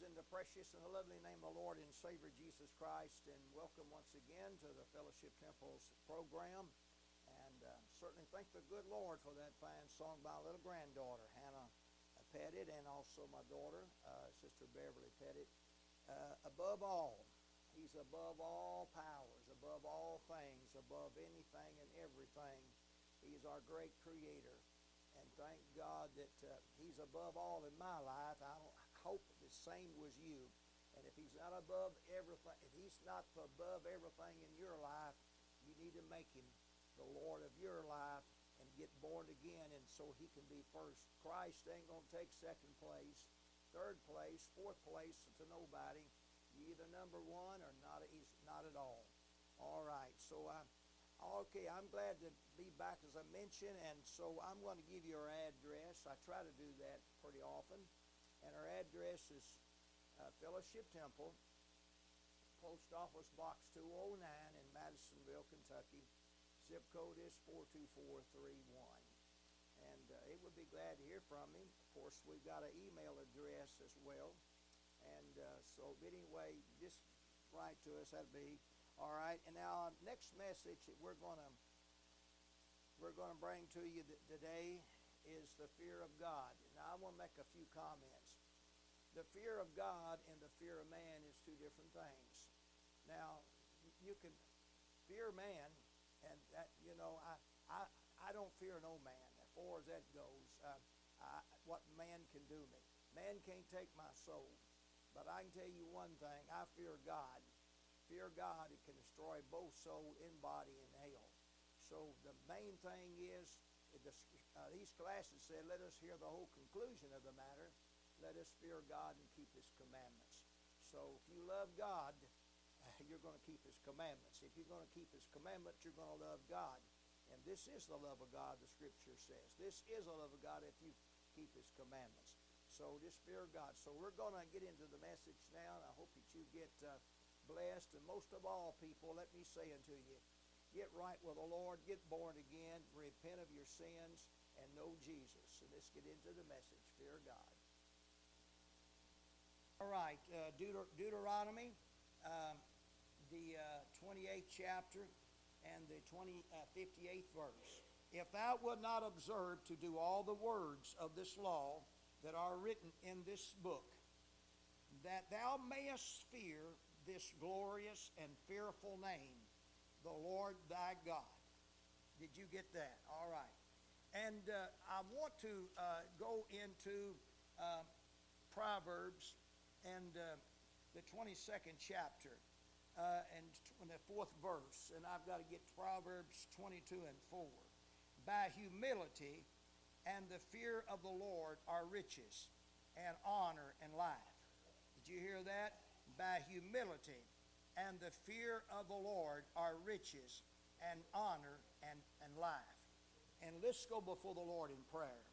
precious and the lovely name of the Lord and Savior Jesus Christ, and welcome once again to the Fellowship Temple's program. And uh, certainly thank the good Lord for that fine song by my little granddaughter, Hannah Pettit, and also my daughter, uh, Sister Beverly Pettit. Uh, above all, He's above all powers, above all things, above anything and everything. He's our great Creator and thank God that uh, He's above all in my life. I hope same was you. And if He's not above everything, if He's not above everything in your life, you need to make Him the Lord of your life and get born again, and so He can be first. Christ ain't gonna take second place, third place, fourth place to nobody. You either number one or not. He's not at all. All right. So I. Okay, I'm glad to be back as I mentioned, and so I'm going to give you our address. I try to do that pretty often. And our address is uh, Fellowship Temple, Post Office Box 209 in Madisonville, Kentucky. Zip code is 42431. And uh, it would be glad to hear from me. Of course, we've got an email address as well. And uh, so, anyway, just write to us. That'd be all right, and now next message we're going to we're going to bring to you today is the fear of God. Now I want to make a few comments. The fear of God and the fear of man is two different things. Now you can fear man, and that you know I I, I don't fear no man as far as that goes. Uh, I, what man can do me, man can't take my soul. But I can tell you one thing: I fear God fear God, it can destroy both soul and body in hell. So the main thing is, uh, Ecclesiastes said, let us hear the whole conclusion of the matter. Let us fear God and keep His commandments. So if you love God, you're going to keep His commandments. If you're going to keep His commandments, you're going to love God. And this is the love of God, the Scripture says. This is the love of God if you keep His commandments. So just fear God. So we're going to get into the message now, and I hope that you get. Uh, blessed. And most of all, people, let me say unto you, get right with the Lord, get born again, repent of your sins, and know Jesus. And let's get into the message. Fear God. All right, uh, Deuter- Deuteronomy, um, the uh, 28th chapter and the 20, uh, 58th verse. If thou wilt not observe to do all the words of this law that are written in this book, that thou mayest fear this glorious and fearful name, the Lord thy God. Did you get that? All right. And uh, I want to uh, go into uh, Proverbs and uh, the 22nd chapter uh, and the fourth verse. And I've got to get Proverbs 22 and 4. By humility and the fear of the Lord are riches and honor and life. Did you hear that? by humility and the fear of the Lord are riches and honor and, and life. And let's go before the Lord in prayer.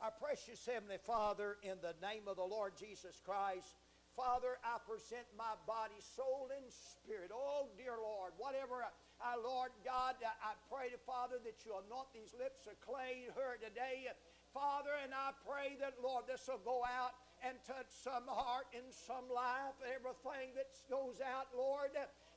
Our precious Heavenly Father, in the name of the Lord Jesus Christ, Father, I present my body, soul, and spirit. Oh, dear Lord, whatever, I, I Lord God, I, I pray to Father that you anoint these lips of clay here today. Father, and I pray that, Lord, this will go out and touch some heart and some life, everything that goes out, Lord.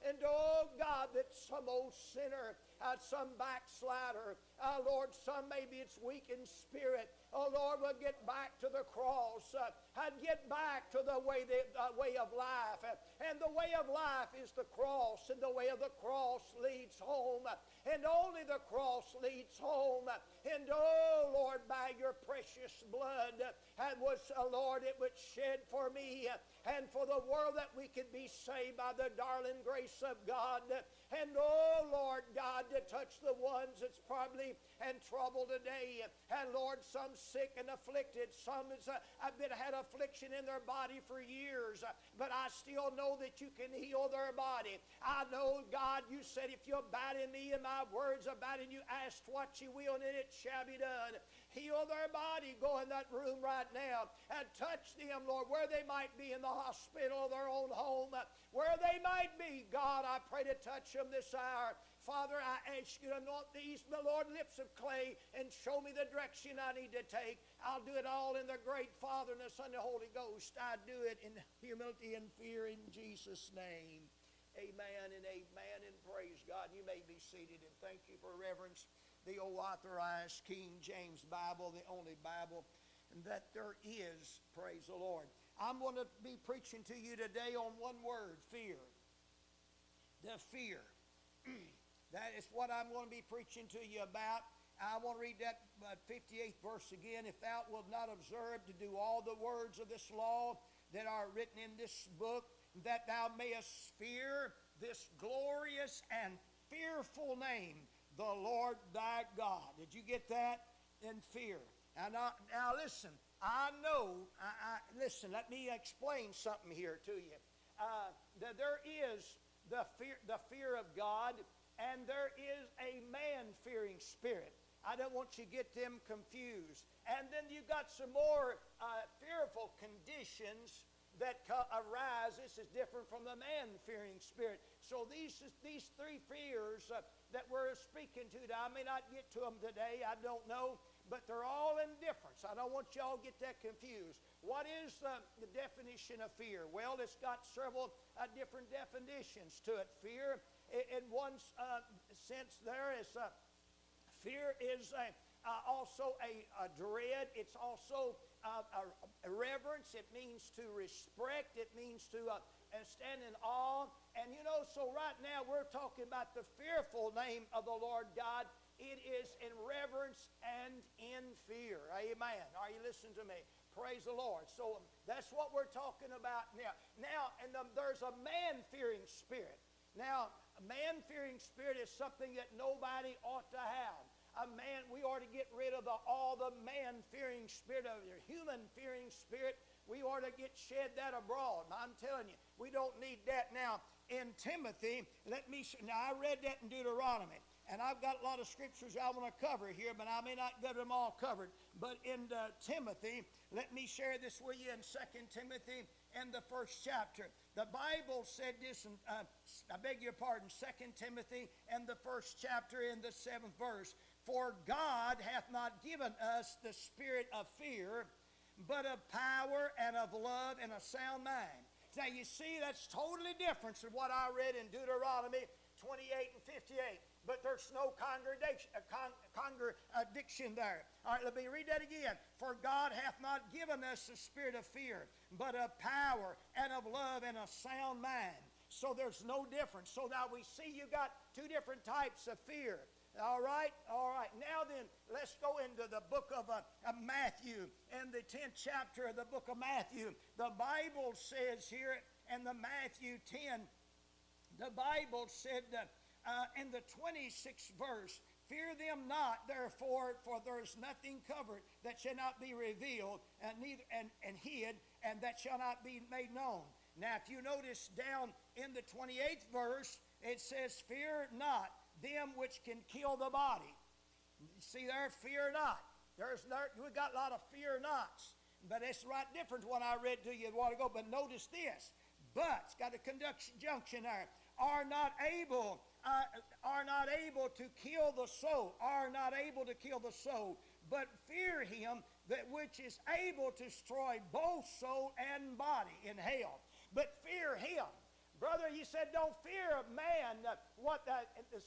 And oh God, that some old sinner, uh, some backslider, uh, Lord, some maybe it's weak in spirit. Oh Lord, we'll get back to the cross uh, and get back to the way, the uh, way of life. And the way of life is the cross, and the way of the cross leads home. And only the cross leads home. And oh Lord, by your precious blood, and was, uh, Lord, it was shed for me and for the world that we could be saved by the darling grace of God. And oh Lord God, to touch the ones that's probably in trouble today. And Lord, some sick and afflicted, some has uh, have been had affliction in their body for years, but I still know that you can heal their body. I know, God, you said if you abide in me and my words abide in you, ask what you will, and it shall be done. Heal their body. Go in that room right now and touch them, Lord, where they might be in the hospital or their own home, where they might be. God, I pray to touch them this hour. Father, I ask you to anoint these, my Lord, lips of clay and show me the direction I need to take. I'll do it all in the great Father and the Son the Holy Ghost. I do it in humility and fear in Jesus' name. Amen and amen and praise God. You may be seated and thank you for reverence. The authorized King James Bible, the only Bible that there is. Praise the Lord. I'm going to be preaching to you today on one word fear. The fear. that is what I'm going to be preaching to you about. I want to read that 58th uh, verse again. If thou wilt not observe to do all the words of this law that are written in this book, that thou mayest fear this glorious and fearful name, the Lord thy God. Did you get that? In fear. And now, now listen, I know, I, I, listen, let me explain something here to you. Uh, that there is the fear, the fear of God, and there is a man fearing spirit. I don't want you to get them confused. And then you've got some more uh, fearful conditions that co- arise. This is different from the man fearing spirit. So these, these three fears uh, that we're speaking to, I may not get to them today, I don't know, but they're all in difference. I don't want y'all to get that confused. What is uh, the definition of fear? Well, it's got several uh, different definitions to it. Fear, in one uh, sense, there is uh, Fear is uh, also a, a, dread. It's also uh, a, reverence. It means to respect. It means to uh, stand in awe. And you know, so right now we're talking about the fearful name of the Lord God. It is in reverence and in fear. Amen. Are you listening to me? Praise the Lord. So um, that's what we're talking about now. Now, and the, there's a man fearing spirit. Now, a man fearing spirit is something that nobody ought to have a man, we ought to get rid of the, all the man fearing spirit of your human fearing spirit. We ought to get shed that abroad. I'm telling you, we don't need that now. In Timothy, let me, now I read that in Deuteronomy. And I've got a lot of scriptures I want to cover here, but I may not get them all covered. But in uh, Timothy, let me share this with you in 2 Timothy in the first chapter. The Bible said this, in, uh, I beg your pardon, 2 Timothy in the first chapter in the seventh verse. For God hath not given us the spirit of fear, but of power and of love and a sound mind. Now you see, that's totally different from what I read in Deuteronomy 28 and 58. But there's no congregation, uh, con, contradiction there. All right, let me read that again. For God hath not given us the spirit of fear, but of power and of love and a sound mind. So there's no difference. So now we see you got two different types of fear. All right, all right. Now then, let's go into the book of, uh, Matthew and the 10th chapter of the book of Matthew. The Bible says here in the Matthew 10, the Bible said uh, in the 26th verse, Fear them not, therefore, for there is nothing covered that shall not be revealed, and neither and, and hid, and that shall not be made known. Now, if you notice down in the 28th verse, it says, Fear not them which can kill the body. See there, fear not. There's there, we got a lot of fear nots. But it's right different what I read to you a while ago. But notice this. But, it's got a conjunction there. Are not able, uh, are not able to kill the soul. Are not able to kill the soul. But fear him that which is able to destroy both soul and body in hell. But fear him Brother, you said don't fear of man, uh, what, uh,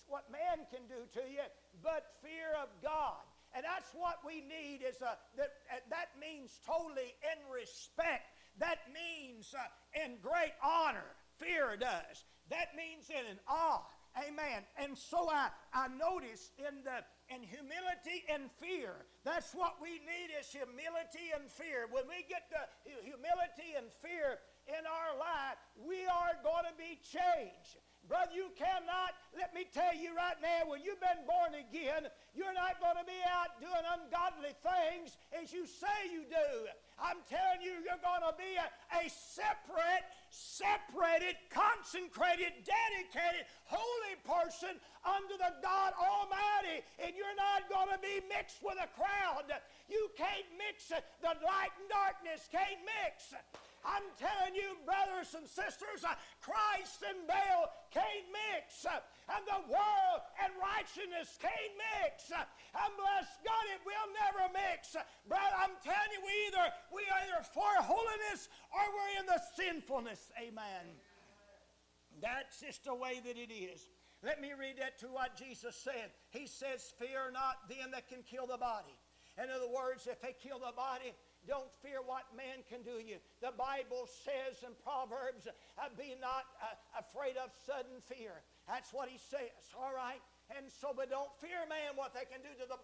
what man can do to you, but fear of God. And that's what we need is a, that, uh, that means totally in respect. That means uh, in great honor. Fear does. That means in an awe. Amen. And so I, I notice in the in humility and fear. That's what we need is humility and fear. When we get the humility and fear in our life, we are going to be changed. Brother, you cannot, let me tell you right now, when you've been born again, you're not going to be out doing ungodly things as you say you do. I'm telling you, you're going to be a, a separate, separated, consecrated, dedicated, holy person unto the God Almighty. And you're not going to be mixed with a crowd. You can't mix the light and darkness, can't mix. I'm telling you, brothers and sisters, uh, Christ and Baal can't mix. Uh, and the world and righteousness can't mix. And bless God, it will never mix. Brother, I'm telling you, we either we are either for holiness or we're in the sinfulness. Amen. That's just the way that it is. Let me read that to what Jesus said. He says, Fear not them that can kill the body. In other words, if they kill the body, don't fear what man can do you. The Bible says in Proverbs, uh, Be not uh, afraid of sudden fear. That's what he says, all right? And so, but don't fear man what they can do to, the,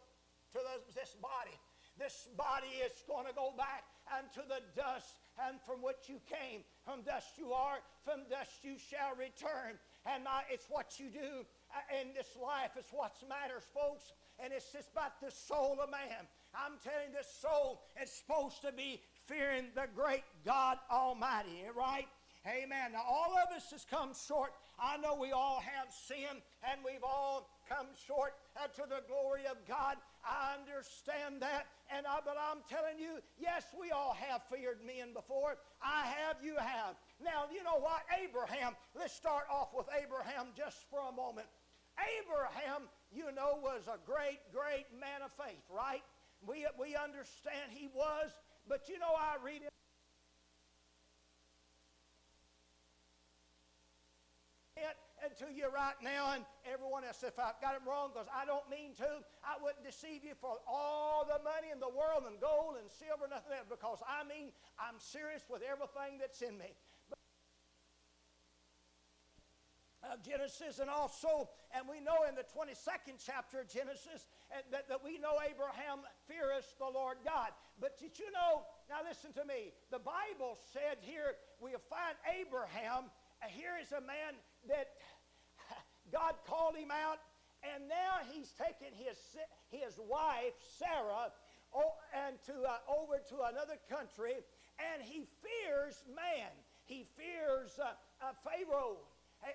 to the, this body. This body is going to go back unto the dust and from which you came. From dust you are, from dust you shall return. And it's what you do uh, in this life. is what matters, folks. And it's just about the soul of man. I'm telling this soul is supposed to be fearing the great God Almighty, right? Amen. Now, all of us has come short. I know we all have sinned and we've all come short uh, to the glory of God. I understand that. And I, but I'm telling you, yes, we all have feared men before. I have, you have. Now, you know what? Abraham, let's start off with Abraham just for a moment. Abraham, you know, was a great, great man of faith, right? We, we understand he was, but you know, I read it. to you right now and everyone else if I've got it wrong because I don't mean to. I wouldn't deceive you for all the money in the world and gold and silver, nothing else, because I mean I'm serious with everything that's in me. Of Genesis, and also, and we know in the 22nd chapter of Genesis that, that we know Abraham feareth the Lord God. But did you know, now listen to me, the Bible said here, we'll find Abraham, here is a man that God called him out, and now he's taken his, his wife, Sarah, and to, uh, over to another country, and he fears man. He fears uh, uh, Pharaoh.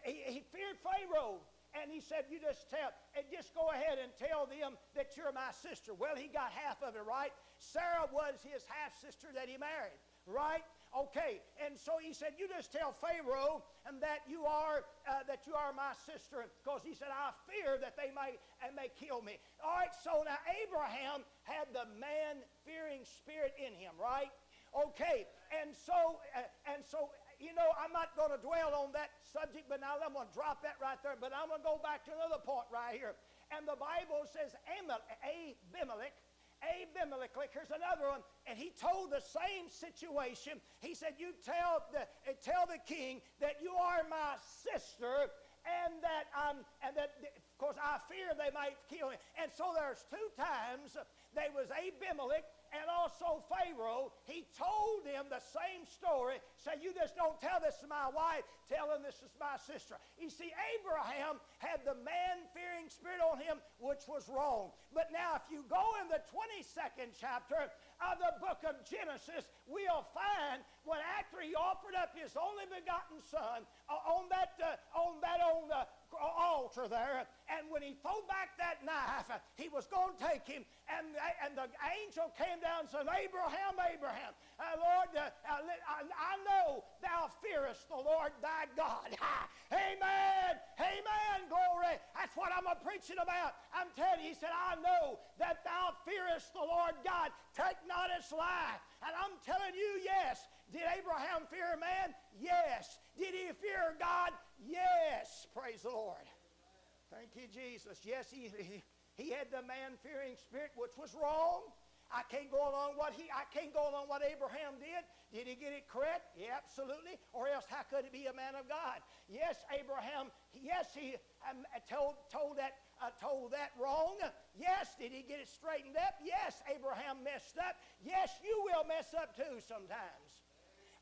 He, he feared Pharaoh. And he said, You just tell, and just go ahead and tell them that you're my sister. Well, he got half of it, right? Sarah was his half sister that he married, right? Okay, and so he said, "You just tell Pharaoh and that you are uh, that you are my sister," because he said, "I fear that they may and may kill me." All right, so now Abraham had the man-fearing spirit in him, right? Okay, and so uh, and so you know, I'm not going to dwell on that subject, but now I'm going to drop that right there. But I'm going to go back to another point right here. And the Bible says Abimelech Abimelech, here's another one, and he told the same situation. He said, You tell the, uh, tell the king that you are my sister, and that I'm, and that, of course, I fear they might kill me. And so there's two times there was Abimelech and also Pharaoh, he told them the same story. Say, you just don't tell this to my wife, tell them this is my sister. You see, Abraham had the man fearing spirit on him, which was wrong. But now, if you go in the 22nd chapter of the book of Genesis, we'll find when after he offered up his only begotten son uh, on that, uh, on that on the altar there, and when he threw back that knife, he was going to take him, and, and the angel came down and said, Abraham, Abraham, uh, Lord, uh, I, I know thou fearest the Lord thy God. That's what I'm preaching about. I'm telling you, he said, I know that thou fearest the Lord God. Take not his life. And I'm telling you, yes. Did Abraham fear a man? Yes. Did he fear God? Yes. Praise the Lord. Thank you, Jesus. Yes, he, he, he had the man fearing spirit, which was wrong. I can't go along what he I can't go along what Abraham did. Did he get it correct? Yeah, absolutely. Or else how could he be a man of God? Yes, Abraham, yes, he um, told told that uh, told that wrong. Yes, did he get it straightened up? Yes, Abraham messed up. Yes, you will mess up too sometimes.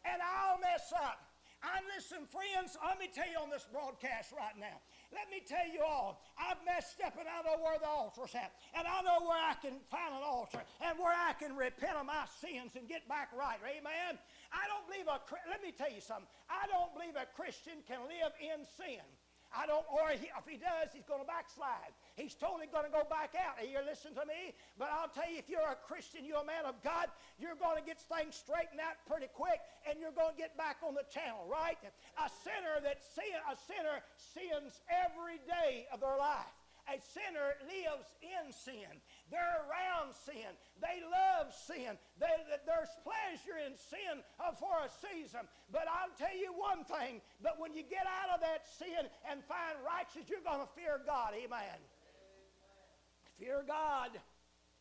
And I'll mess up. And listen, friends, let me tell you on this broadcast right now. Let me tell you all, I've messed up and I know where the altar's at. And I know where I can find an altar and where I can repent of my sins and get back right. Amen? I don't believe a, let me tell you something. I don't believe a Christian can live in sin. I don't, or he, if he does, he's going to backslide. He's totally going to go back out. You listen to me? But I'll tell you, if you're a Christian, you're a man of God, you're going to get things straightened out pretty quick, and you're going to get back on the channel, right? A sinner that sin, a sinner sins every day of their life. A sinner lives in sin. They're around sin. They love sin. They, there's pleasure in sin uh, for a season. But I'll tell you one thing, but when you get out of that sin and find righteousness, you're going to fear God. Amen. Fear God.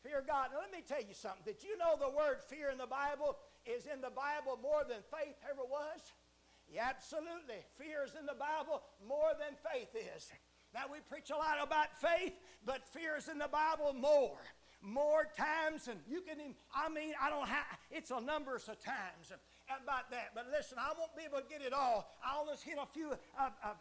Fear God. Now, let me tell you something. Did you know the word fear in the Bible is in the Bible more than faith ever was? Yeah, absolutely. Fear is in the Bible more than faith is. Now, we preach a lot about faith, but fear is in the Bible more. More times, and you can, I mean, I don't have, it's a numbers of times about that. But listen, I won't be able to get it all. I'll just hit a few uh, uh,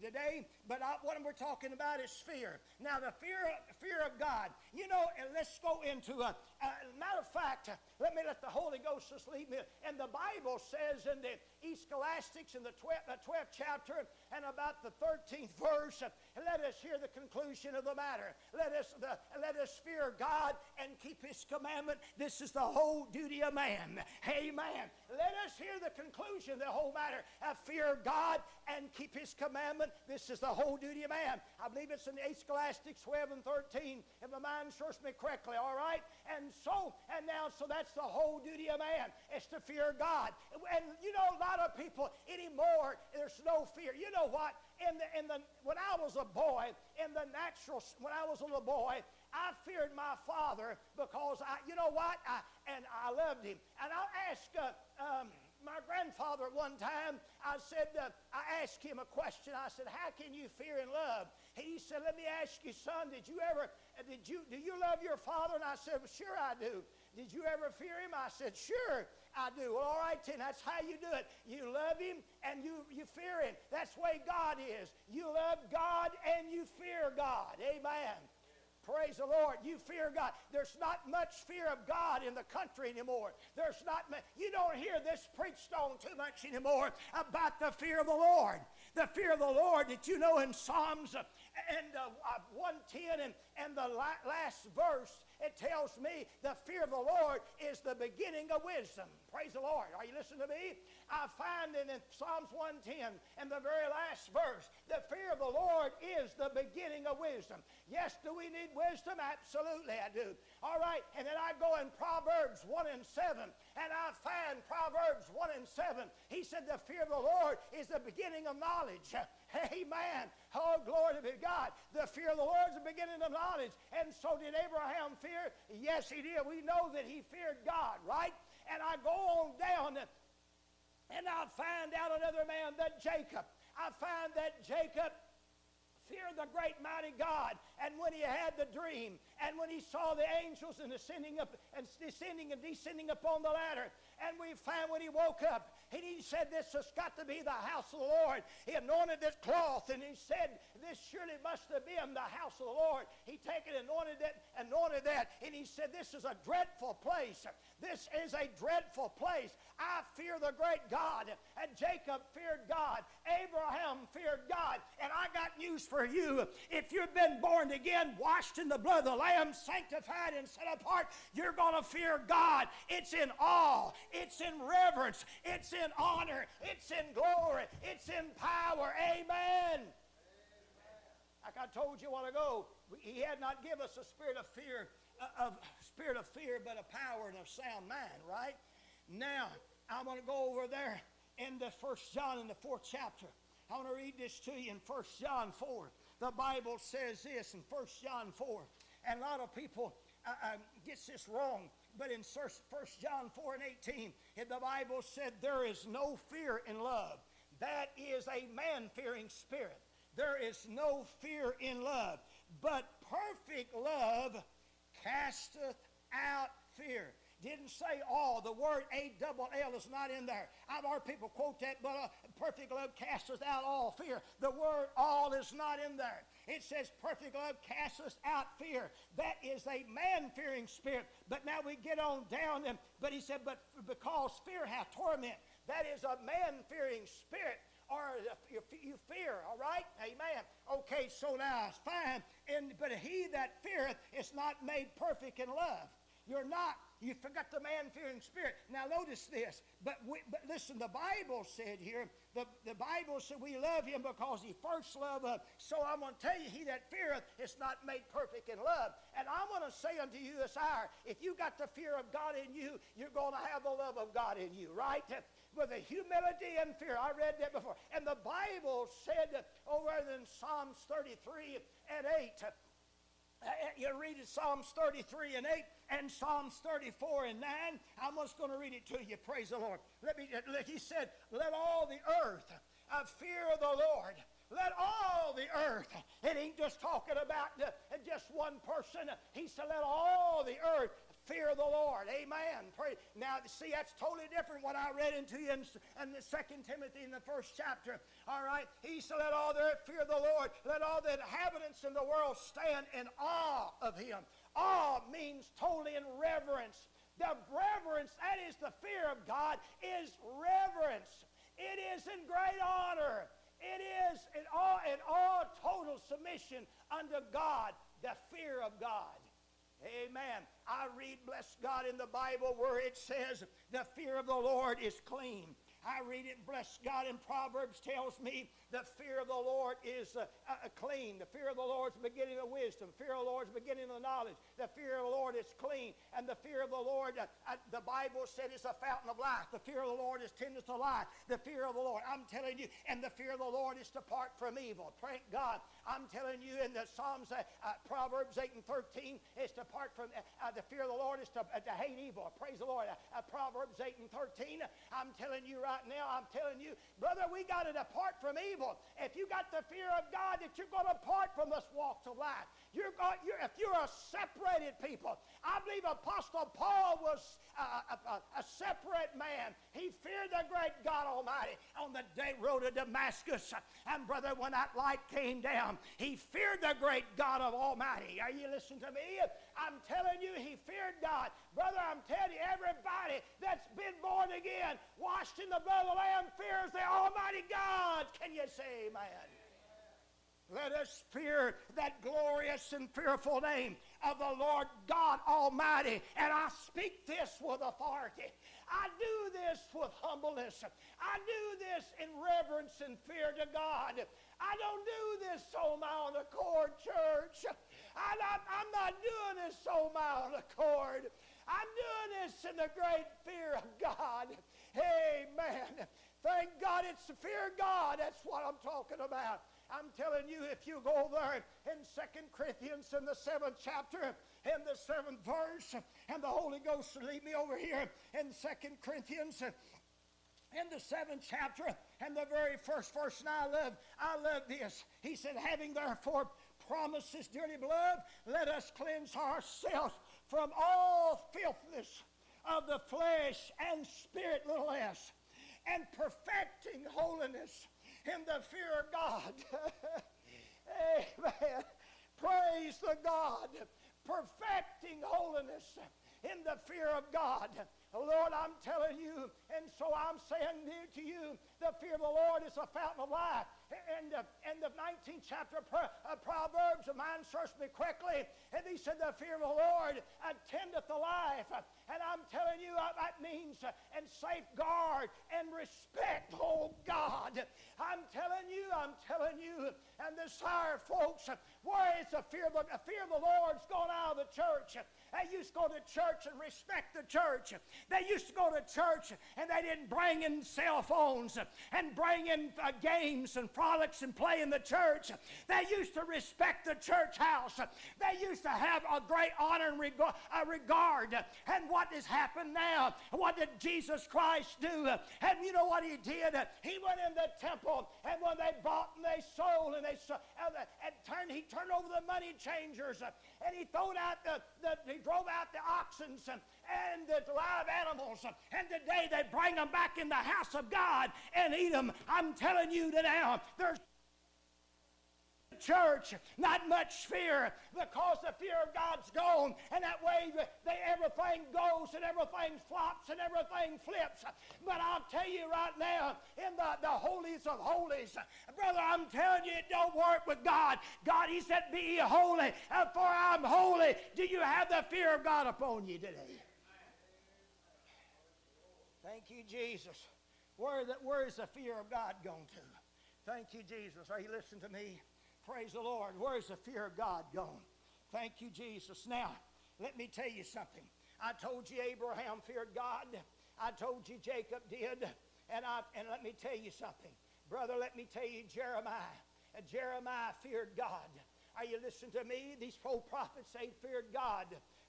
today. But I, what we're talking about is fear. Now, the fear, fear of God. You know, and let's go into a, a matter of fact. Let me let the Holy Ghost just lead me. And the Bible says in the Ecclesiastes in the 12th, the 12th chapter and about the 13th verse, let us hear the conclusion of the matter. Let us the, let us fear God and keep His commandment. This is the whole duty of man. Amen. Let us hear the conclusion of the whole matter. Uh, fear God and keep his commandment. This is the whole duty of man. I believe it's in the Ecclesiastes 12 and 13, if my mind serves me correctly, all right? And so, and now, so that's the whole duty of man, is to fear God. And you know, a lot of people anymore, there's no fear. You know what? In the, in the, when I was a boy, in the natural, when I was a little boy, I feared my father because I, you know what? I, and I loved him. And I'll ask uh, um, my grandfather one time, I said, uh, I asked him a question. I said, How can you fear and love? He said, Let me ask you, son, did you ever, uh, did you, do you love your father? And I said, well, Sure, I do. Did you ever fear him? I said, Sure, I do. Well, all right, then, that's how you do it. You love him and you, you fear him. That's the way God is. You love God and you fear God. Amen. Praise the Lord. You fear God. There's not much fear of God in the country anymore. There's not you don't hear this preached on too much anymore about the fear of the Lord. The fear of the Lord that you know in Psalms and uh, 110 and, and the last verse it tells me the fear of the Lord is the beginning of wisdom. Praise the Lord. Are you listening to me? I find it in Psalms 110 and the very last verse. The fear of the Lord is the beginning of wisdom. Yes, do we need wisdom? Absolutely, I do. All right, and then I go in Proverbs 1 and 7, and I find Proverbs 1 and 7. He said, The fear of the Lord is the beginning of knowledge. Amen. Oh, glory to God. The fear of the Lord is the beginning of knowledge. And so did Abraham fear? Yes, he did. We know that he feared God, right? And I go on down and I find out another man, that Jacob. I find that Jacob fear the great mighty God. And when he had the dream, and when he saw the angels and ascending up and descending and descending upon the ladder, and we find when he woke up, and he said, This has got to be the house of the Lord. He anointed this cloth, and he said, This surely must have been the house of the Lord. He taken anointed it, anointed that, and he said, This is a dreadful place. This is a dreadful place. I fear the great God. And Jacob feared God. Abraham feared God. And I got news for you. If you've been born again, washed in the blood of the Lamb, sanctified and set apart, you're going to fear God. It's in awe, it's in reverence, it's in honor, it's in glory, it's in power. Amen. Like I told you a while ago, he had not given us a spirit of fear, of spirit of fear, but a power and a sound mind, right? Now, I want to go over there in the First John in the fourth chapter. I want to read this to you in First John 4. The Bible says this in First John 4. And a lot of people uh, uh, gets this wrong. But in First John 4 and 18, the Bible said there is no fear in love. That is a man-fearing spirit. There is no fear in love. But perfect love casteth out fear. Didn't say all. The word A double L is not in there. I've heard people quote that, but uh, perfect love casteth out all fear. The word all is not in there. It says perfect love casteth out fear. That is a man fearing spirit. But now we get on down, and, but he said, but because fear hath torment, that is a man fearing spirit or you fear, all right? Amen. Okay, so now it's fine. And, but he that feareth is not made perfect in love. You're not You forgot the man fearing spirit. Now notice this. But, we, but listen, the Bible said here, the, the Bible said we love him because he first loved us. So I'm going to tell you, he that feareth is not made perfect in love. And I'm going to say unto you this hour, if you got the fear of God in you, you're going to have the love of God in you, right? With the humility and fear. I read that before. And the Bible said over in Psalms 33 and 8, uh, you read it, Psalms 33 and 8 and Psalms 34 and 9. I'm just going to read it to you. Praise the Lord. Let me. He said, "Let all the earth uh, fear the Lord." Let all the earth, it ain't just talking about uh, just one person. He said, let all the earth fear of the Lord. Amen. Pray. Now, see, that's totally different what I read into you in, in the Second Timothy in the first chapter. All right. He said, let all the earth fear the Lord. Let all the inhabitants in the world stand in awe of him. Awe means totally in reverence. The reverence, that is the fear of God, is reverence. It is in great honor. It is in all, in all total submission unto God, the fear of God. Amen. I read, bless God, in the Bible where it says, the fear of the Lord is clean. I read it, bless God, in Proverbs tells me the fear of the Lord is uh, uh, clean. The fear of the Lord is the beginning of wisdom. The fear of the Lord is the beginning of knowledge. The fear of the Lord is clean. And the fear of the Lord, uh, uh, the Bible said, is a fountain of life. The fear of the Lord is tendeth to life. The fear of the Lord, I'm telling you, and the fear of the Lord is to part from evil. Thank God. I'm telling you in the Psalms, uh, uh, Proverbs 8 and 13, is to part from the fear of the Lord is to, to hate evil. Praise the Lord. Proverbs 8 and 13, I'm telling you right now, I'm telling you, brother, we got to depart from evil. If you got the fear of God, that you're going to part from this walk of life. You're, you're if you're a separated people, I believe Apostle Paul was a, a, a, separate man. He feared the great God Almighty on the day road to Damascus. And brother, when that light came down, he feared the great God of Almighty. Are you listening to me? I'm telling you, he feared God. Brother, I'm telling you, everybody that's been born again, washed in the blood of the Lamb, fears the Almighty God. Can you say amen? Let us fear that glorious and fearful name of the Lord God Almighty. And I speak this with authority. I do this with humbleness. I do this in reverence and fear to God. I don't do this so my own accord, church. I'm not, I'm not doing this so my own accord. I'm doing this in the great fear of God. Amen. Thank God it's the fear of God. That's what I'm talking about. I'm telling you, if you go there in Second Corinthians in the seventh chapter, in the seventh verse, and the Holy Ghost will lead me over here in Second Corinthians in the seventh chapter and the very first verse, and I love, I love this. He said, having therefore promises, dearly beloved, let us cleanse ourselves from all filthiness of the flesh and spirit, little s, and perfecting holiness in the fear of God. Amen. Praise the God. Perfecting holiness in the fear of God. Lord, I'm telling you, and so I'm saying to you, the fear of the Lord is a fountain of life. And the, and the 19th chapter of Proverbs, a man searched me quickly, and he said, The fear of the Lord attendeth the life. And I'm telling uh, that means uh, and safeguard and respect, oh God. I'm telling you, I'm telling you, and this hour, folks, where is the fear of the, the fear of the Lord's gone out of the church. They used to go to church and respect the church. They used to go to church and they didn't bring in cell phones and bring in uh, games and frolics and play in the church. They used to respect the church house. They used to have a great honor and reg- uh, regard. And what has happened now? What did Jesus Christ do? And you know what he did? He went in the temple and when they bought and they sold and they and, and turned, he turned over the money changers and he threw out the, the he drove out the oxen and the live animals. And today they bring them back in the house of God and eat them. I'm telling you now there's church, not much fear because the fear of God's gone. And that way they, everything goes and everything flops and everything flips. But I'll tell you right now, in the, the holies of holies, brother, I'm telling you, it don't work with God. God, He said, Be holy, for I'm holy. Do you have the fear of God upon you today? Thank you, Jesus. Where, the, where is the fear of God gone to? Thank you, Jesus. Are you listening to me? Praise the Lord. Where's the fear of God gone? Thank you, Jesus. Now, let me tell you something. I told you Abraham feared God. I told you Jacob did. And, I, and let me tell you something. Brother, let me tell you Jeremiah. Jeremiah feared God. Are you listening to me? These old prophets, they feared God.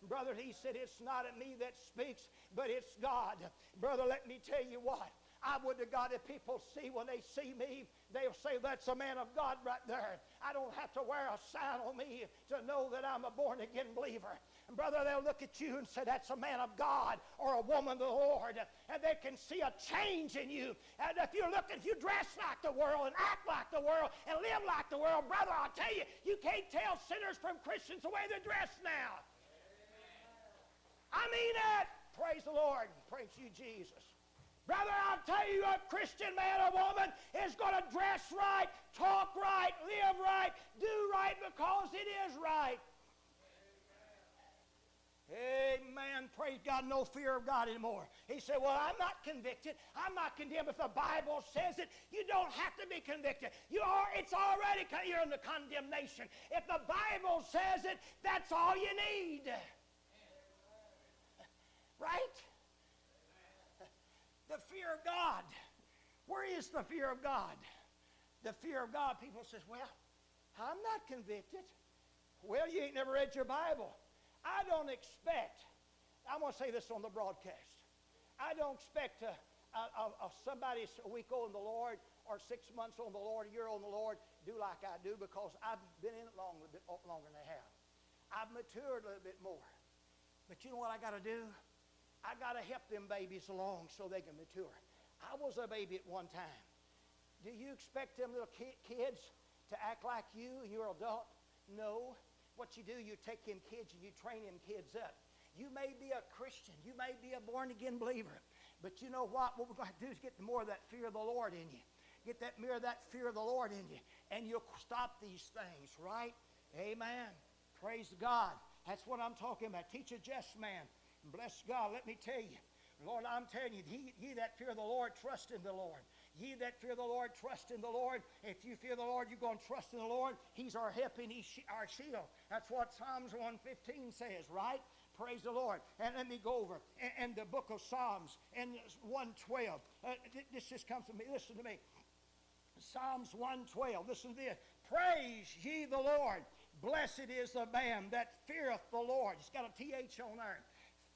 Brother, he said, It's not at me that speaks, but it's God. Brother, let me tell you what. I would to God if people see when they see me, they'll say, That's a man of God right there. I don't have to wear a sign on me to know that I'm a born again believer. And brother, they'll look at you and say, That's a man of God or a woman of the Lord. And they can see a change in you. And if you look, if you dress like the world and act like the world and live like the world, brother, I'll tell you, you can't tell sinners from Christians the way they're dressed now. I mean it. Praise the Lord. Praise you, Jesus. Brother, I'll tell you, a Christian man or woman is going to dress right, talk right, live right, do right because it is right. Amen. Praise God. No fear of God anymore. He said, Well, I'm not convicted. I'm not condemned. If the Bible says it, you don't have to be convicted. You are, it's already, you're in the condemnation. If the Bible says it, that's all you need. Right? The fear of God. Where is the fear of God? The fear of God, people says, well, I'm not convicted. Well, you ain't never read your Bible. I don't expect, I'm going to say this on the broadcast. I don't expect a, a, a, somebody a week in the Lord or six months on the Lord, a year on the Lord, do like I do because I've been in it long, a bit longer than they have. I've matured a little bit more. But you know what I got to do? I got to help them babies along so they can mature. I was a baby at one time. Do you expect them little ki- kids to act like you and you're adult? No. What you do, you take them kids and you train them kids up. You may be a Christian, you may be a born again believer, but you know what? What we're going to do is get more of that fear of the Lord in you. Get that mirror, of that fear of the Lord in you, and you'll stop these things, right? Amen. Praise God. That's what I'm talking about. Teach a just man Bless God, let me tell you. Lord, I'm telling you, ye, ye that fear the Lord, trust in the Lord. Ye that fear the Lord, trust in the Lord. If you fear the Lord, you're going to trust in the Lord. He's our help and He's our shield. That's what Psalms 115 says, right? Praise the Lord. And let me go over. And, and the book of Psalms and 112. Uh, this just comes to me. Listen to me. Psalms 112. Listen to this. Praise ye the Lord. Blessed is the man that feareth the Lord. It's got a TH on there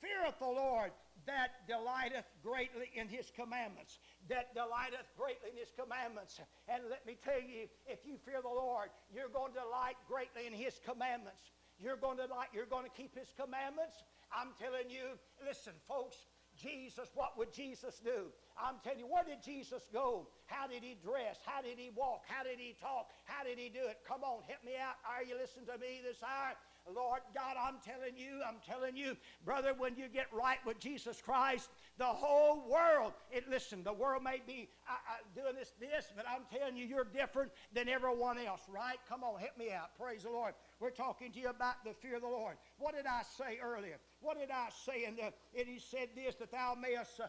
feareth the Lord, that delighteth greatly in his commandments. That delighteth greatly in his commandments. And let me tell you, if you fear the Lord, you're going to delight greatly in his commandments. You're going to like, you're going to keep his commandments. I'm telling you, listen, folks, Jesus, what would Jesus do? I'm telling you, where did Jesus go? How did he dress? How did he walk? How did he talk? How did he do it? Come on, help me out. Are you listening to me this hour? Lord God, I'm telling you, I'm telling you, brother, when you get right with Jesus Christ, the whole world, it listen, the world may be uh, uh, doing this, this, but I'm telling you, you're different than everyone else, right? Come on, help me out. Praise the Lord. We're talking to you about the fear of the Lord. What did I say earlier? What did I say? And, uh, and he said this, that thou mayest uh,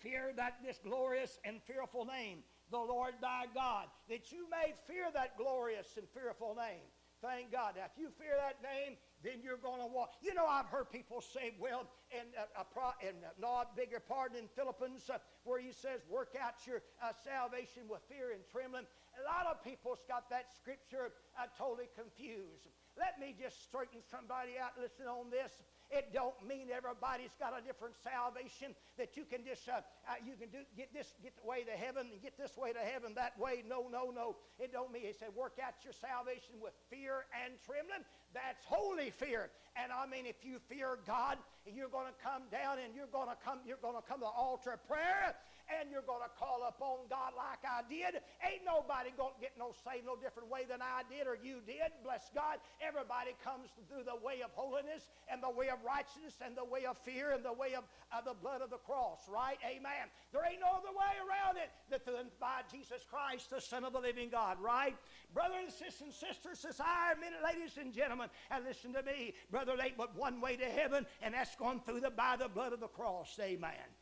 fear that this glorious and fearful name, the Lord thy God, that you may fear that glorious and fearful name. Thank God. Now, if you fear that name, then you're going to walk. You know, I've heard people say, well, and uh, and uh, bigger pardon in Philippians, uh, where he says, work out your uh, salvation with fear and trembling. A lot of people's got that scripture uh, totally confused. Let me just straighten somebody out. Listen on this. It don't mean everybody's got a different salvation that you can just uh, uh, you can do get this get the way to heaven and get this way to heaven that way. No, no, no. It don't mean. He said, work out your salvation with fear and trembling. That's holy fear. And I mean, if you fear God, you're going to come down and you're going to come. You're going to come to the altar of prayer and you're going to call upon God like I did. Ain't nobody going to get no saved no different way than I did or you did. Bless God. Everybody comes through the way of holiness and the way of righteousness and the way of fear and the way of, the blood of the cross, right? Amen. There ain't no other way around it than by Jesus Christ, the Son of the living God, right? Brothers and sisters, sisters, I, minute, ladies and gentlemen, and listen to me. Brother, there ain't but one way to heaven, and that's going through the by the blood of the cross. Amen.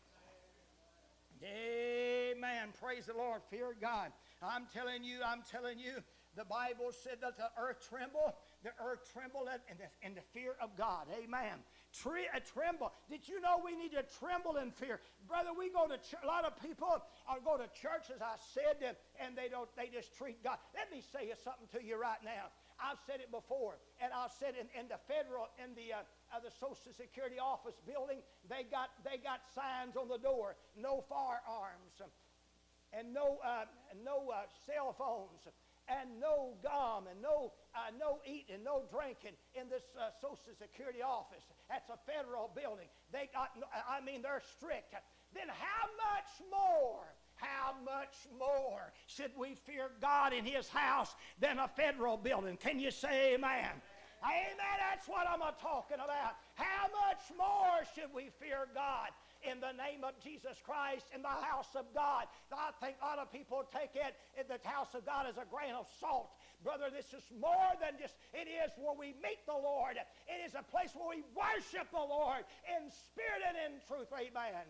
Amen. Praise the Lord. Fear God. I'm telling you, I'm telling you, the Bible said that the earth trembled. The earth trembled in the, in the fear of God. Amen. Tre- uh, tremble. Did you know we need to tremble in fear, brother? We go to a lot of people are go to church, as I said, and they don't. They just treat God. Let me say something to you right now. I've said it before, and I've said in, in the federal, in the uh, uh, the Social Security office building, they got they got signs on the door: no firearms, and no uh, no uh, cell phones and no gum and no, uh, no eating, no drinking in this uh, Social Security office. That's a federal building. They got, I mean, they're strict. Then how much more? How much more should we fear God in His house than a federal building? Can you say amen? Amen. That's what I'm talking about. How much more should we fear God? in the name of Jesus Christ in the house of God. I think a lot of people take it in the house of God as a grain of salt. Brother, this is more than just, it is where we meet the Lord. It is a place where we worship the Lord in spirit and in truth. Amen.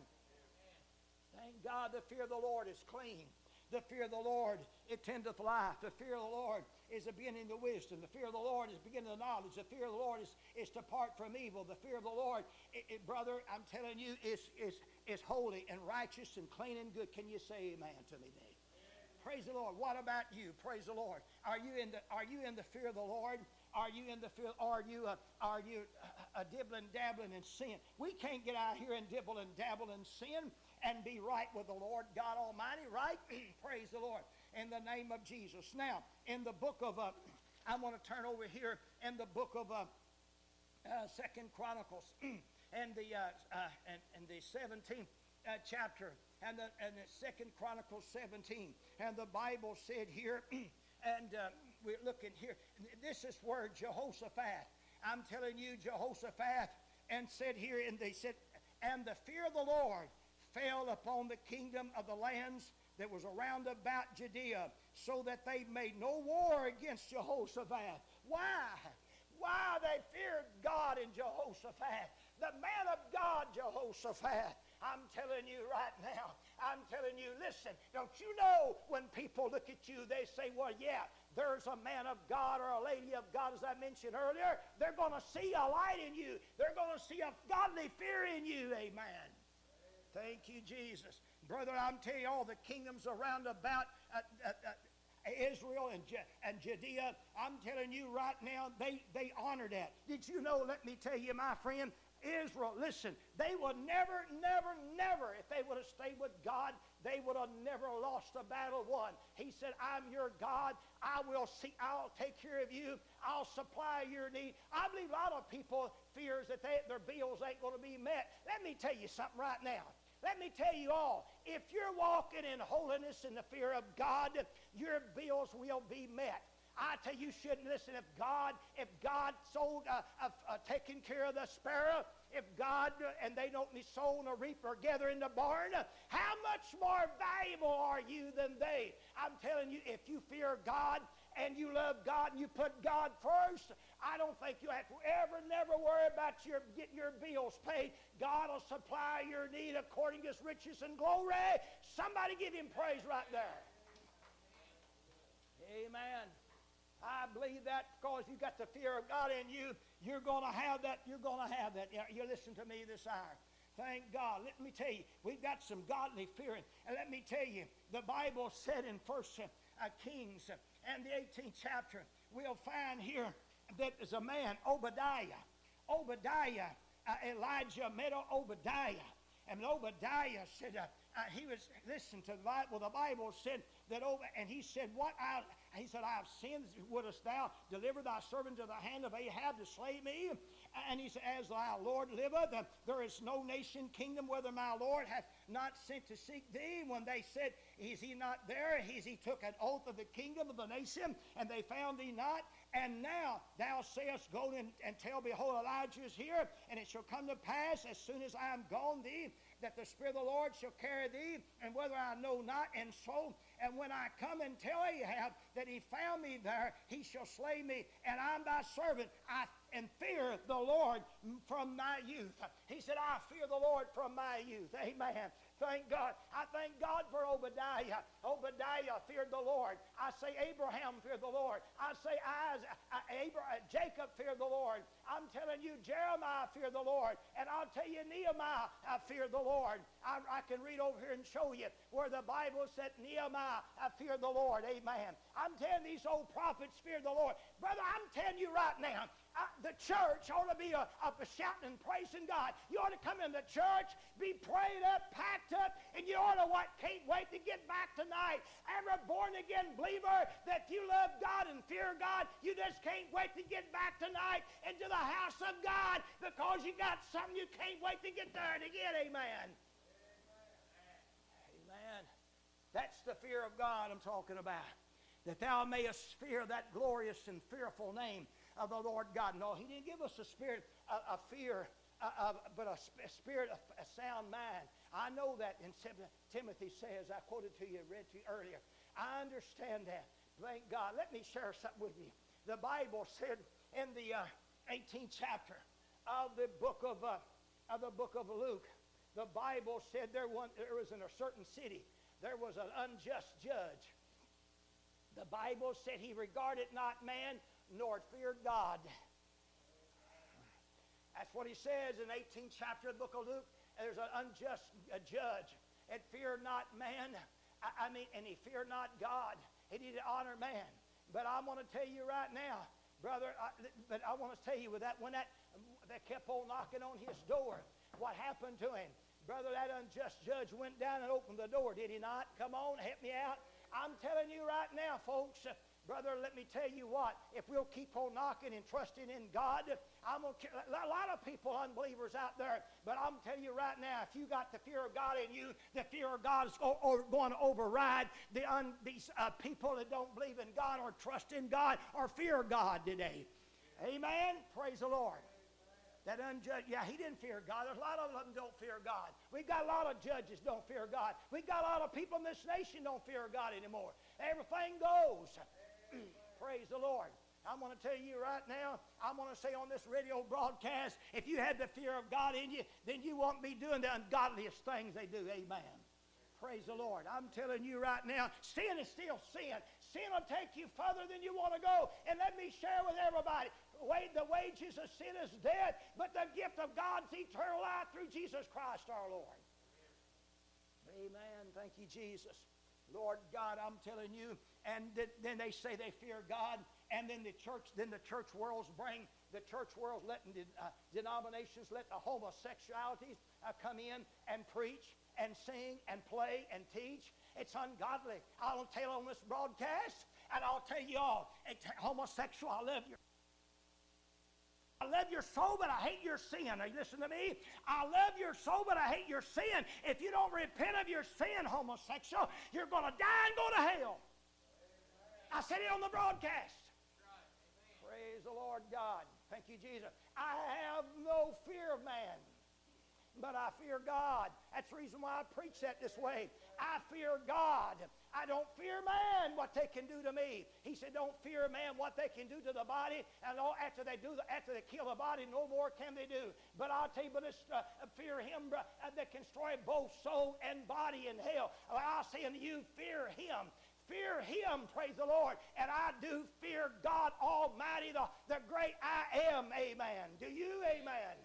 Thank God the fear of the Lord is clean. The fear of the Lord, it tendeth life. The fear of the Lord is the beginning of wisdom. The fear of the Lord is the beginning of knowledge. The fear of the Lord is, is to part from evil. The fear of the Lord, it, it, brother, I'm telling you, is, is, is holy and righteous and clean and good. Can you say amen to me today? Praise the Lord. What about you? Praise the Lord. Are you in the, are you in the fear of the Lord? Are you in the fear? Are you, uh, are you a, uh, dibbling, dabbling in sin? We can't get out here and dibble and dabble in sin and be right with the Lord God Almighty, right? Praise the Lord. In the name of Jesus. Now, in the book of, uh, I'm going to turn over here in the book of uh, uh, Second Chronicles and the uh, uh, and, and the 17th uh, chapter and the and the Second Chronicles 17, and the Bible said here, and we're looking here. This is where Jehoshaphat. I'm telling you, Jehoshaphat, and said here, and they said, and the fear of the Lord fell upon the kingdom of the lands that was around about Judea, so that they made no war against Jehoshaphat. Why? Why they feared God in Jehoshaphat. The man of God, Jehoshaphat. I'm telling you right now, I'm telling you, listen, don't you know when people look at you, they say, well, yeah, there's a man of God or a lady of God, as I mentioned earlier. They're going to see a light in you, they're going to see a godly fear in you. Amen. Thank you, Jesus. Brother, I'm telling you, all the kingdoms around about uh, uh, uh, Israel and, and Judea, I'm telling you right now, they, they honor that. Did you know, let me tell you, my friend, Israel, listen, they would never, never, never, if they would have stayed with God, they would have never lost a battle won. He said, I'm your God. I will see, I'll take care of you. I'll supply your need. I believe a lot of people fears that they, their bills ain't going to be met. Let me tell you something right now. Let me tell you all, if you're walking in holiness and the fear of God, your bills will be met. I tell you, you shouldn't listen. If God, if God sold, uh, uh, uh, taking care of the sparrow, if God and they don't be sown or reap or gather in the barn, how much more valuable are you than they? I'm telling you, if you fear God and you love God and you put God first, I don't think you have to ever, never worry about your getting your bills paid. God will supply your need according to his riches and glory. Somebody give him praise right there. Amen. I believe that because you got the fear of God in you, you're going to have that. You're going to have that. You listen to me this hour. Thank God. Let me tell you, we've got some godly fear. And let me tell you, the Bible said in First uh, Kings and the 18th chapter, we'll find here that there's a man, Obadiah. Obadiah, uh, Elijah met Obadiah. And Obadiah said, uh, uh, he was, listen to the Bible, the Bible said that, over, and he said, what I, he said, I have sinned. Wouldst thou deliver thy servant to the hand of Ahab to slay me? And he said, As thy Lord liveth, there is no nation, kingdom, whether my Lord hath not sent to seek thee. When they said, Is he not there? He, he took an oath of the kingdom of the nation, and they found thee not. And now thou sayest, Go and, and tell, behold, Elijah is here, and it shall come to pass as soon as I am gone thee, that the Spirit of the Lord shall carry thee, and whether I know not. And so And when I come and tell Ahab that he found me there, he shall slay me, and I'm thy servant. I and fear the Lord from my youth. He said, I fear the Lord from my youth. Amen. Thank God. I thank God for Obadiah. Obadiah feared the Lord. I say Abraham feared the Lord. I say Isaac, uh, Abraham, uh, Jacob feared the Lord. I'm telling you, Jeremiah feared the Lord. And I'll tell you, Nehemiah I feared the Lord. I, I can read over here and show you where the Bible said Nehemiah I feared the Lord. Amen. I'm telling these old prophets feared the Lord. Brother, I'm telling you right now, the church ought to be a, a, shouting and praising God. You ought to come in the church, be prayed up, packed up, and you ought to what? Can't wait to get back tonight. Every born again believer that you love God and fear God, you just can't wait to get back tonight into the house of God because you got something you can't wait to get there to get. Amen. Amen. That's the fear of God I'm talking about. That thou mayest fear that glorious and fearful name of the Lord God. No, He didn't give us a spirit of, of fear, of, but a, a, spirit of a sound mind. I know that in Timothy says, I quoted to you, read to you earlier. I understand that. Thank God. Let me share something with you. The Bible said in the uh, 18th chapter of the book of, uh, of the book of Luke, the Bible said there, one, there was in a certain city, there was an unjust judge. The Bible said he regarded not man nor feared God. That's what he says in 18th chapter of the book of Luke. There's an unjust judge and fear not man. I, I mean, and he feared not God. He didn't honor man. But I want to tell you right now, brother, I, but I want to tell you with that, when that, they kept on knocking on his door, what happened to him? Brother, that unjust judge went down and opened the door, did he not? Come on, help me out. I'm telling you right now, folks, Brother, let me tell you what, if we'll keep on knocking and trusting in God, I'm gonna, a lot of people, unbelievers out there, but I'm telling you right now, if you got the fear of God in you, the fear of God is going to override the un, these uh, people that don't believe in God or trust in God or fear God today. Amen? Praise the Lord. That unjust, yeah, he didn't fear God. There's a lot of them don't fear God. We've got a lot of judges don't fear God. We've got a lot of people in this nation don't fear God anymore. Everything goes. Praise the Lord. I'm going to tell you right now, I'm going to say on this radio broadcast, if you had the fear of God in you, then you won't be doing the ungodliest things they do. Amen. Praise the Lord. I'm telling you right now, sin is still sin. Sin will take you further than you want to go. And let me share with everybody the wages of sin is death, but the gift of God's eternal life through Jesus Christ our Lord. Amen. Thank you, Jesus. Lord God, I'm telling you, and then they say they fear God, and then the church, then the church worlds bring the church worlds letting uh, denominations let the homosexualities uh, come in and preach and sing and play and teach. It's ungodly. I'll tell on this broadcast, and I'll tell you all, it's homosexual, I love you. I love your soul, but I hate your sin. Are you listening to me? I love your soul, but I hate your sin. If you don't repent of your sin, homosexual, you're going to die and go to hell. I said it on the broadcast. Praise the Lord God. Thank you, Jesus. I have no fear of man, but I fear God. That's the reason why I preach that this way. I fear God. I don't fear man what they can do to me. He said, Don't fear man what they can do to the body. And all, after they do, the, after they kill the body, no more can they do. But I'll tell you, but it's, uh, fear him uh, that can destroy both soul and body in hell. I'll say unto you, fear him fear him, praise the Lord. And I do fear God Almighty, the, the great I am, amen. Do you, amen?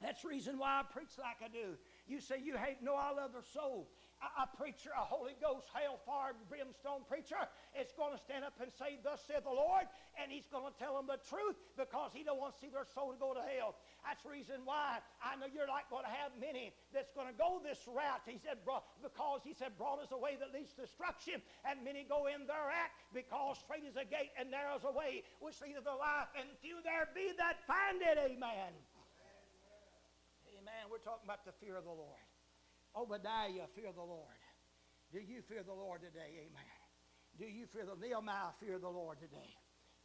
That's the reason why I preach like I do. You say you hate no, I love their soul a, preacher, a Holy Ghost, hellfire, brimstone preacher, is going to stand up and say, Thus saith the Lord, and he's going to tell them the truth because he don't want to see their soul to go to hell. That's the reason why I know you're not going to have many that's going to go this route. He said, because he said, broad is the way that leads to destruction, and many go in thereat because straight is a gate and narrow is a way which leadeth to life, and few there be that find it. Amen. Amen. We're talking about the fear of the Lord. Obadiah, fear the Lord. Do you fear the Lord today? Amen. Do you fear the Nehemiah fear the Lord today?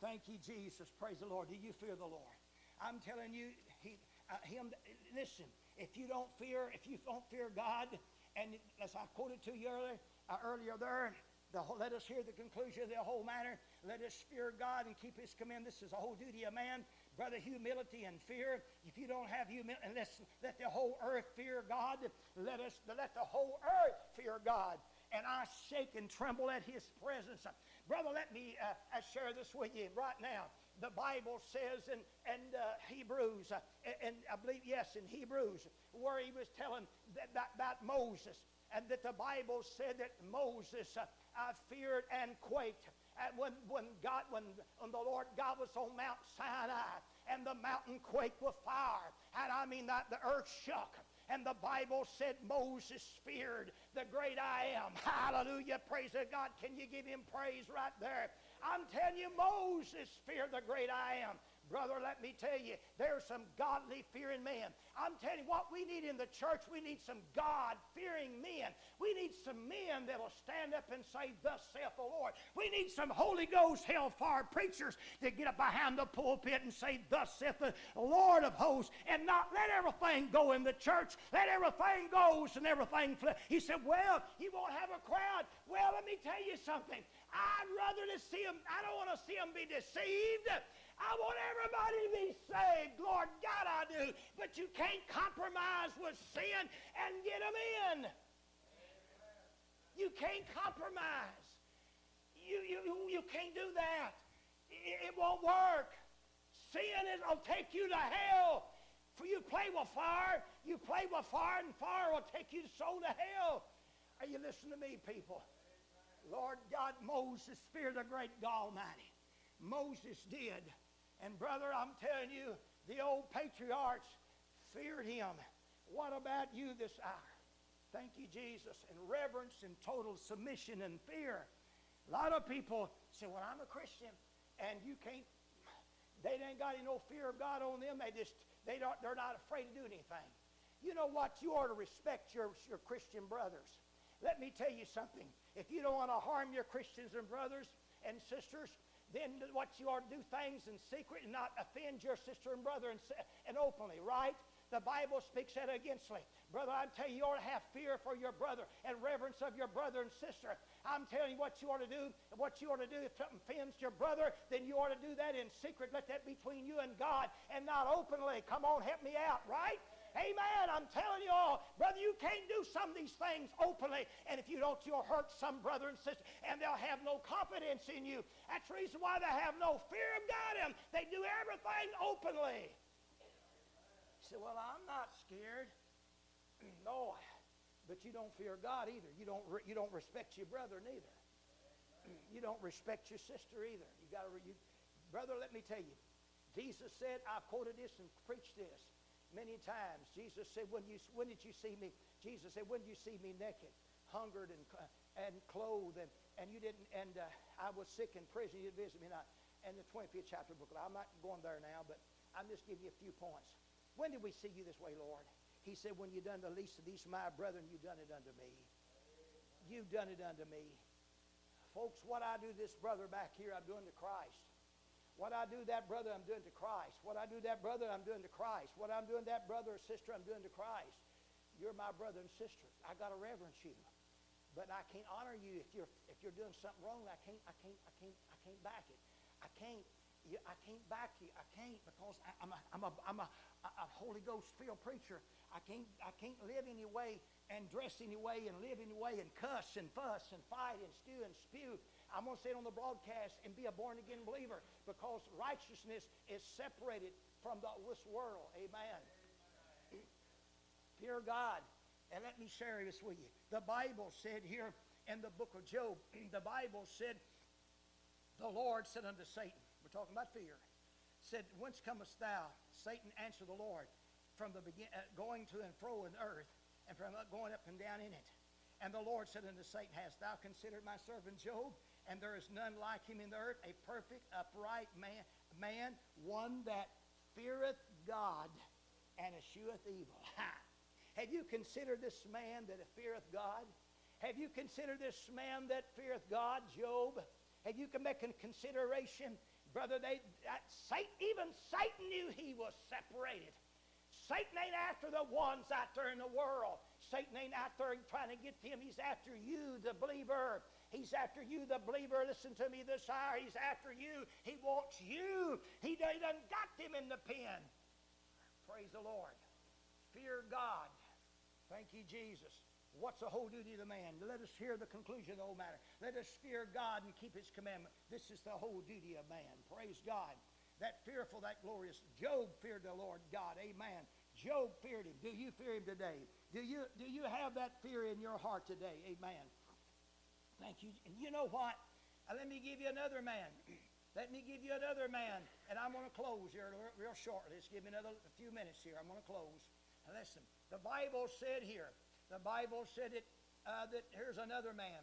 Thank you, Jesus. Praise the Lord. Do you fear the Lord? I'm telling you, he, uh, him. Listen, if you don't fear, if you don't fear God, and as I quoted to you earlier, uh, earlier there. The whole, let us hear the conclusion of the whole matter. Let us fear God and keep His command. This is the whole duty of man. Brother, humility and fear. If you don't have humility, let let the whole earth fear God. Let us let the whole earth fear God. And I shake and tremble at His presence. Brother, let me uh, uh share this with you right now. The Bible says in, in uh, Hebrews, uh, and I believe, yes, in Hebrews, where he was telling that, that, about Moses, and that the Bible said that Moses uh, feared and quaked. And when, when God, when, when the Lord God was on Mount Sinai and the mountain quaked with fire, and I mean that the earth shook. And the Bible said Moses feared the great I am. Hallelujah. Praise God. Can you give him praise right there? I'm telling you, Moses feared the great I am. Brother, let me tell you, there's some godly fearing men. I'm telling you what we need in the church. We need some God fearing men. We need some men that'll stand up and say, Thus saith the Lord. We need some Holy Ghost hellfire preachers to get up behind the pulpit and say, Thus saith the Lord of hosts, and not let everything go in the church. Let everything goes and everything flip. He said, Well, you won't have a crowd. Well, let me tell you something. I'd rather to see them, I don't want to see them be deceived. I want everybody to be saved. Lord God, I do. But you can't compromise with sin and get them in. You can't compromise. You, you, you can't do that. It, it won't work. Sin is, will take you to hell. For you play with fire, you play with fire, and fire will take you so to hell. Are you listening to me, people? Lord God, Moses feared the great God Almighty. Moses did. And brother, I'm telling you, the old patriarchs feared him. What about you this hour? Thank you, Jesus. And reverence and total submission and fear. A lot of people say, Well, I'm a Christian, and you can't, they ain't got any no fear of God on them. They just, they don't, they're not afraid to do anything. You know what? You ought to respect your, your Christian brothers. Let me tell you something. If you don't want to harm your Christians and brothers and sisters, then what you ought to do things in secret and not offend your sister and brother and, and openly, right? The Bible speaks that againstly. Brother, I tell you, you ought to have fear for your brother and reverence of your brother and sister. I'm telling you what you ought to do. What you ought to do if something offends your brother, then you ought to do that in secret. Let that be between you and God and not openly. Come on, help me out, right? Amen. I'm telling you all, brother, you can't do some of these things openly. And if you don't, you'll hurt some brother and sister, and they'll have no confidence in you. That's the reason why they have no fear of God them. They do everything openly. You say, well, I'm not scared. no, but you don't fear God either. You don't, re- you don't respect your brother neither. you don't respect your sister either. You got to, re- you, brother. Let me tell you, Jesus said, I've quoted this and preached this many times. Jesus said, when, you, when did you see me? Jesus said, when did you see me naked, hungered, and, and clothed, and, and you didn't, and uh, I was sick in prison, you didn't visit me not. And the 25th chapter of the book, I'm not going there now, but I'm just giving you a few points. When did we see you this way, Lord? He said, when you done the least of these my brethren, you done it unto me. You've done it unto me. Folks, what I do this brother back here, I'm doing to Christ. What I do that brother, I'm doing to Christ. What I do that brother, I'm doing to Christ. What I'm doing that brother or sister, I'm doing to Christ. You're my brother and sister. I got to reverence you. But I can't honor you if you're if you're doing something wrong. I can't I can't I can't I can't back it. I can't I can't back you. I can't because I, am a I'm a I'm a, a Holy Ghost filled preacher. I can't I can't live any way and dress any way and live any way and cuss and fuss and fight and stew and spew I'm going to say it on the broadcast and be a born again believer because righteousness is separated from this world. Amen. Fear God. And let me share this with you. The Bible said here in the book of Job, the Bible said, the Lord said unto Satan, we're talking about fear, said, Whence comest thou? Satan answered the Lord, from the begin, uh, going to and fro in the earth, and from going up and down in it. And the Lord said unto Satan, Hast thou considered my servant Job? And there is none like him in the earth, a perfect, upright man, man one that feareth God and escheweth evil. Have you considered this man that feareth God? Have you considered this man that feareth God, Job? Have you come back in consideration, brother? They Satan, even Satan knew he was separated. Satan ain't after the ones out there in the world. Satan ain't out there trying to get him. He's after you, the believer. He's after you, the believer. Listen to me this hour. He's after you. He wants you. He done got them in the pen. Praise the Lord. Fear God. Thank you, Jesus. What's the whole duty of the man? Let us hear the conclusion of the whole matter. Let us fear God and keep his commandment. This is the whole duty of man. Praise God. That fearful, that glorious. Job feared the Lord God. Amen. Job feared him. Do you fear him today? Do you, do you have that fear in your heart today? Amen. Thank you. And you know what? Uh, let me give you another man. Let me give you another man. And I'm going to close here real shortly. Just give me another a few minutes here. I'm going to close. Now listen, the Bible said here, the Bible said it, uh, that here's another man.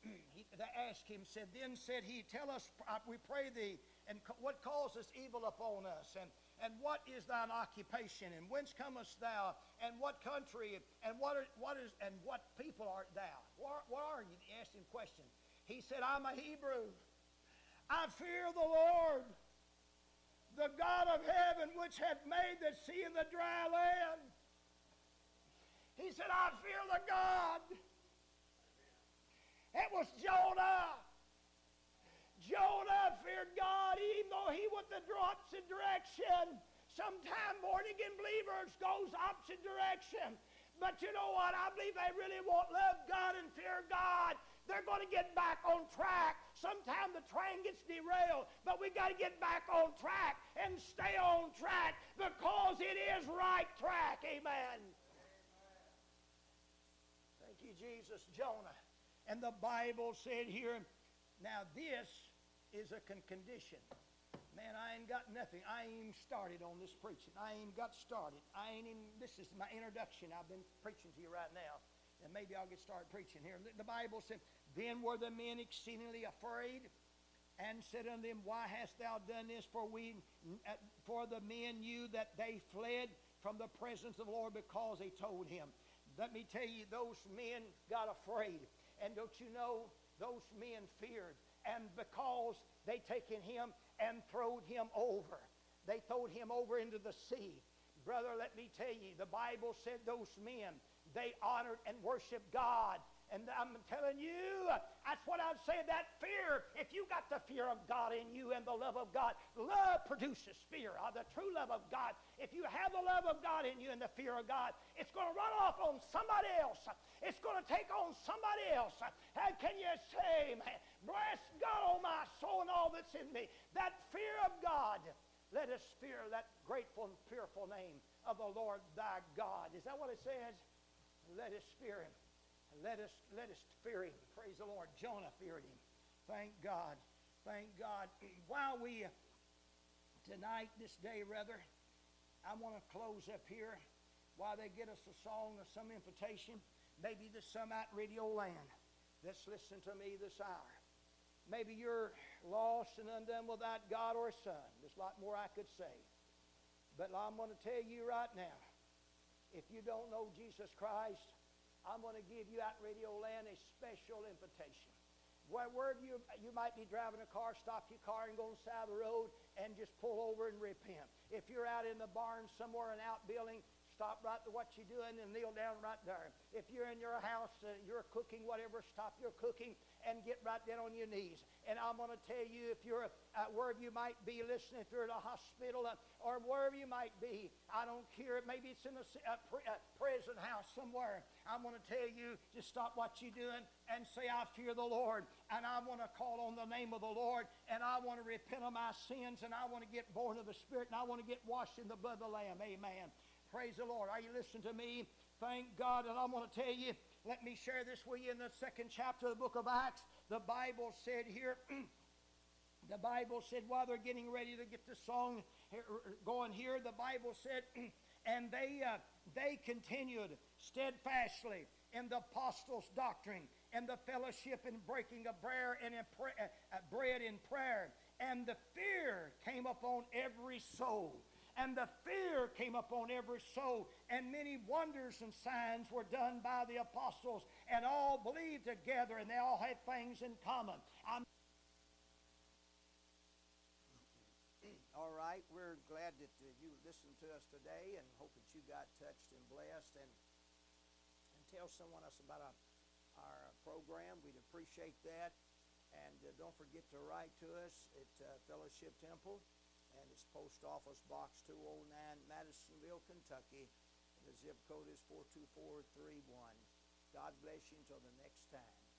he, they asked him, said, Then said he, Tell us, we pray thee, and co- what causes evil upon us? And, and what is thine occupation? And whence comest thou? And what country? And what, are, what is and what people art thou? What, what are you? He asked him question. He said, I'm a Hebrew. I fear the Lord, the God of heaven, which hath made the sea and the dry land. He said, I fear the God. It was Jonah. Jonah feared God even though he went the opposite direction. Sometimes born again believers goes opposite direction. But you know what? I believe they really won't love God and fear God. They're going to get back on track. Sometimes the train gets derailed, but we got to get back on track and stay on track because it is right track. Amen. Thank you, Jesus. Jonah. And the Bible said here, now this is a con- condition. Man, I ain't got nothing. I ain't even started on this preaching. I ain't got started. I ain't even, this is my introduction. I've been preaching to you right now. And maybe I'll get started preaching here. The Bible said, Then were the men exceedingly afraid and said unto them, Why hast thou done this? For we, uh, for the men knew that they fled from the presence of the Lord because they told him. Let me tell you, those men got afraid. And don't you know, those men feared and because they taken him and throwed him over. They throwed him over into the sea. Brother, let me tell you, the Bible said those men, they honored and worshiped God and I'm telling you, that's what I'd say that fear. If you got the fear of God in you and the love of God, love produces fear, uh, the true love of God. If you have the love of God in you and the fear of God, it's going to run off on somebody else. It's going to take on somebody else. And can you say, man, bless God, oh my soul, and all that's in me. That fear of God. Let us fear that grateful and fearful name of the Lord thy God. Is that what it says? Let us fear him. Let us, let us fear him. Praise the Lord. Jonah feared him. Thank God. Thank God. While we, uh, tonight, this day rather, I want to close up here while they get us a song or some invitation. Maybe there's some out radio land that's listening to me this hour. Maybe you're lost and undone without God or a son. There's a lot more I could say. But I'm going to tell you right now, if you don't know Jesus Christ, I'm going to give you at Radio Land a special invitation. Wherever you, you might be driving a car, stop your car and go on the side of the road and just pull over and repent. If you're out in the barn somewhere, an outbuilding, stop right to what you're doing and kneel down right there. If you're in your house, uh, you're cooking, whatever, stop your cooking and get right down on your knees. And I'm going to tell you, if you're uh, wherever you might be listening, if you're at a hospital uh, or wherever you might be, I don't care. Maybe it's in a, a, a prison house somewhere. I'm going to tell you, just stop what you're doing and say, I fear the Lord. And I want to call on the name of the Lord. And I want to repent of my sins. And I want to get born of the Spirit. And I want to get washed in the blood of the Lamb. Amen. Praise the Lord. Are you listening to me? Thank God. And I'm going to tell you, let me share this with you in the second chapter of the book of Acts. The Bible said here, the Bible said while they're getting ready to get the song going here, the Bible said, and they, uh, they continued steadfastly in the apostles' doctrine and the fellowship and breaking of bread and in pra- uh, uh, bread in prayer. And the fear came upon every soul and the fear came upon every soul, and many wonders and signs were done by the apostles, and all believed together, and they all had things in common. I'm all right, we're glad that uh, you listened to us today, and hope that you got touched and blessed. And, and tell someone else about our, our program. We'd appreciate that. And uh, don't forget to write to us at uh, Fellowship Temple. And it's Post Office Box 209, Madisonville, Kentucky. The zip code is 42431. God bless you until the next time.